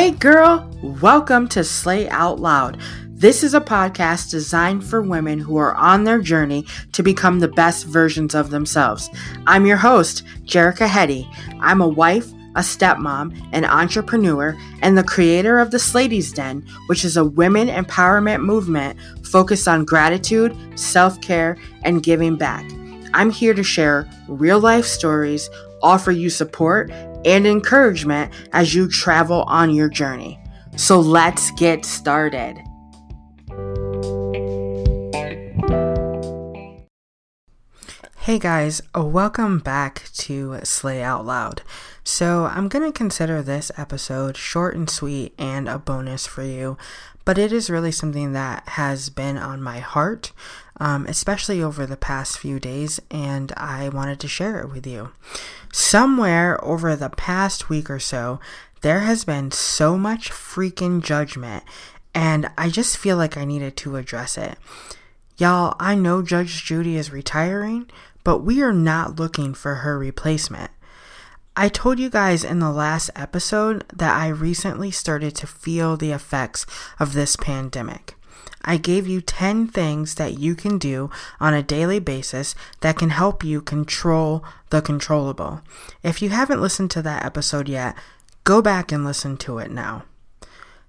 Hey, girl, welcome to Slay Out Loud. This is a podcast designed for women who are on their journey to become the best versions of themselves. I'm your host, Jerica Hetty. I'm a wife, a stepmom, an entrepreneur, and the creator of the Slady's Den, which is a women empowerment movement focused on gratitude, self care, and giving back. I'm here to share real life stories, offer you support, and encouragement as you travel on your journey. So let's get started. Hey guys, uh, welcome back to Slay Out Loud. So, I'm going to consider this episode short and sweet and a bonus for you, but it is really something that has been on my heart, um, especially over the past few days, and I wanted to share it with you. Somewhere over the past week or so, there has been so much freaking judgment, and I just feel like I needed to address it. Y'all, I know Judge Judy is retiring, but we are not looking for her replacement. I told you guys in the last episode that I recently started to feel the effects of this pandemic. I gave you 10 things that you can do on a daily basis that can help you control the controllable. If you haven't listened to that episode yet, go back and listen to it now.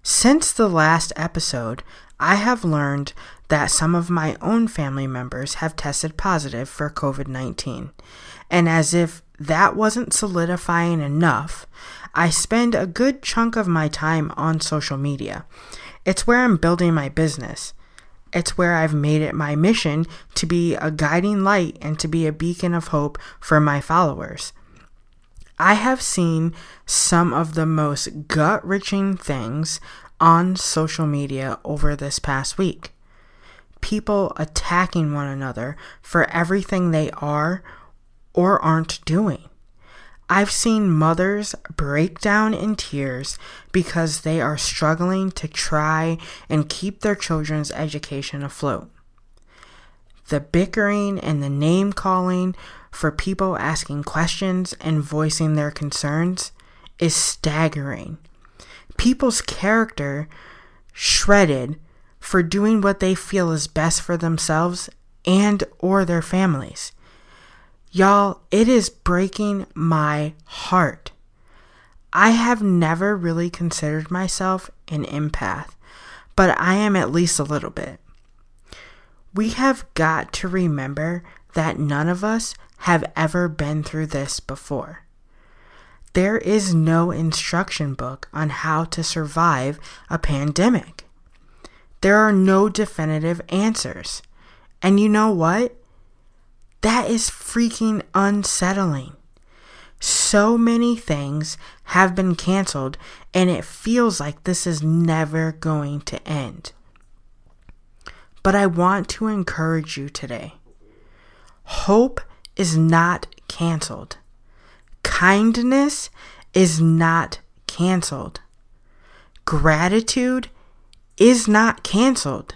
Since the last episode, I have learned that some of my own family members have tested positive for COVID 19. And as if that wasn't solidifying enough, I spend a good chunk of my time on social media. It's where I'm building my business. It's where I've made it my mission to be a guiding light and to be a beacon of hope for my followers. I have seen some of the most gut wrenching things on social media over this past week. People attacking one another for everything they are or aren't doing. I've seen mothers break down in tears because they are struggling to try and keep their children's education afloat. The bickering and the name calling for people asking questions and voicing their concerns is staggering. People's character shredded for doing what they feel is best for themselves and or their families. Y'all, it is breaking my heart. I have never really considered myself an empath, but I am at least a little bit. We have got to remember that none of us have ever been through this before. There is no instruction book on how to survive a pandemic. There are no definitive answers. And you know what? That is freaking unsettling. So many things have been canceled, and it feels like this is never going to end. But I want to encourage you today. Hope is not canceled. Kindness is not canceled. Gratitude is not canceled.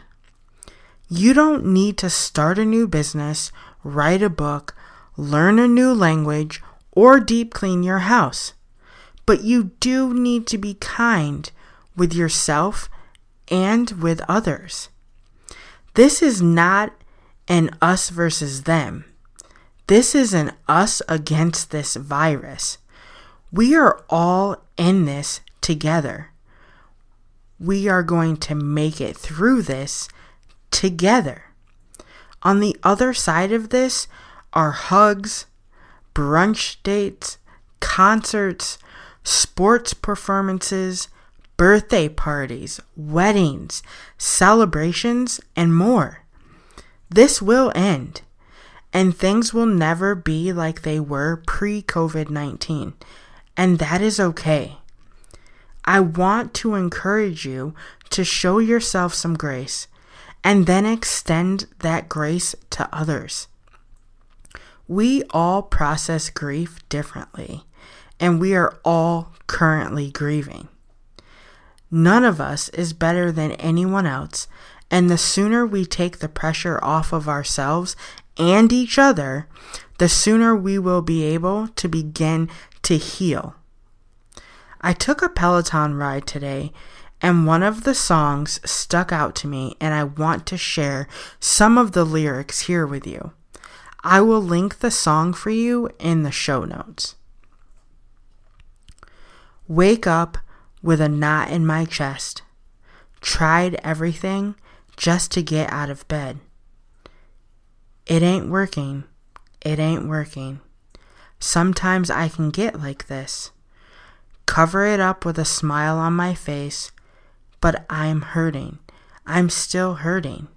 You don't need to start a new business write a book, learn a new language, or deep clean your house. But you do need to be kind with yourself and with others. This is not an us versus them. This is an us against this virus. We are all in this together. We are going to make it through this together. On the other side of this are hugs, brunch dates, concerts, sports performances, birthday parties, weddings, celebrations, and more. This will end, and things will never be like they were pre COVID 19, and that is okay. I want to encourage you to show yourself some grace and then extend that grace to others. We all process grief differently, and we are all currently grieving. None of us is better than anyone else, and the sooner we take the pressure off of ourselves and each other, the sooner we will be able to begin to heal. I took a Peloton ride today and one of the songs stuck out to me, and I want to share some of the lyrics here with you. I will link the song for you in the show notes. Wake up with a knot in my chest. Tried everything just to get out of bed. It ain't working. It ain't working. Sometimes I can get like this. Cover it up with a smile on my face, but I'm hurting. I'm still hurting.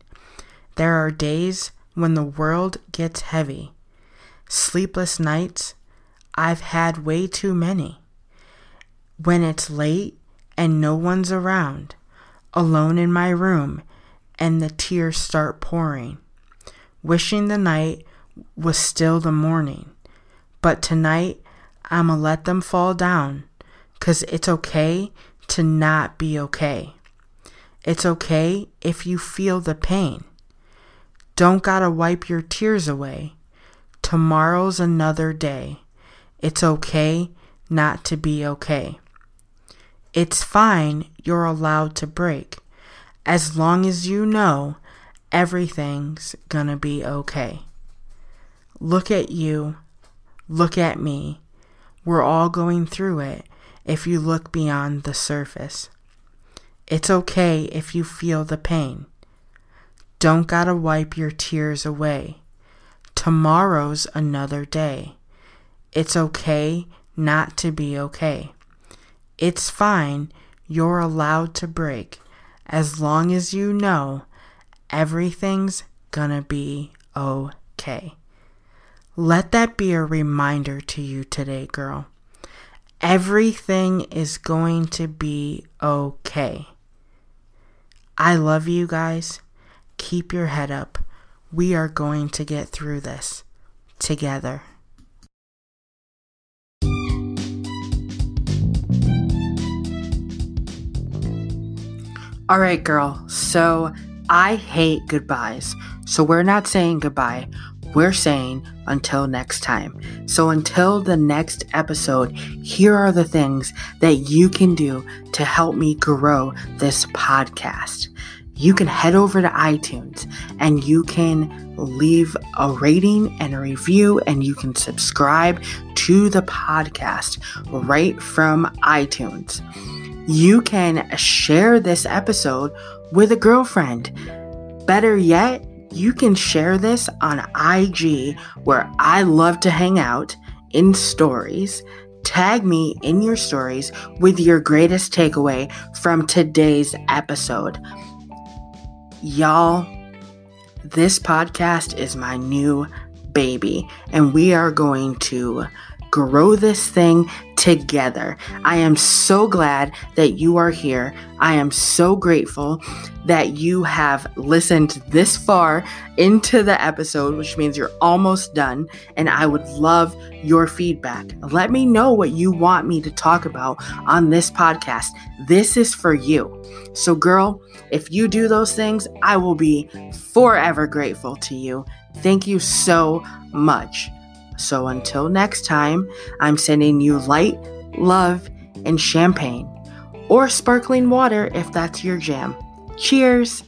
There are days when the world gets heavy. Sleepless nights, I've had way too many. When it's late and no one's around, alone in my room, and the tears start pouring, wishing the night was still the morning. But tonight, I'ma let them fall down, 'cause it's okay to not be okay. It's okay if you feel the pain. Don't gotta wipe your tears away. Tomorrow's another day. It's okay not to be okay. It's fine, you're allowed to break. As long as you know everything's gonna be okay. Look at you. Look at me. We're all going through it if you look beyond the surface. It's okay if you feel the pain. Don't gotta wipe your tears away. Tomorrow's another day. It's okay not to be okay. It's fine, you're allowed to break as long as you know everything's gonna be okay. Let that be a reminder to you today, girl. Everything is going to be okay. I love you guys. Keep your head up. We are going to get through this together. All right, girl. So I hate goodbyes. So we're not saying goodbye. We're saying until next time. So until the next episode, here are the things that you can do to help me grow this podcast. You can head over to iTunes and you can leave a rating and a review and you can subscribe to the podcast right from iTunes. You can share this episode with a girlfriend. Better yet, you can share this on IG where I love to hang out in stories. Tag me in your stories with your greatest takeaway from today's episode. Y'all, this podcast is my new baby, and we are going to grow this thing together. I am so glad that you are here. I am so grateful that you have listened this far into the episode, which means you're almost done. And I would love your feedback. Let me know what you want me to talk about on this podcast. This is for you. So, girl, if you do those things, I will be forever grateful to you. Thank you so much. So until next time, I'm sending you light, love, and champagne, or sparkling water if that's your jam. Cheers!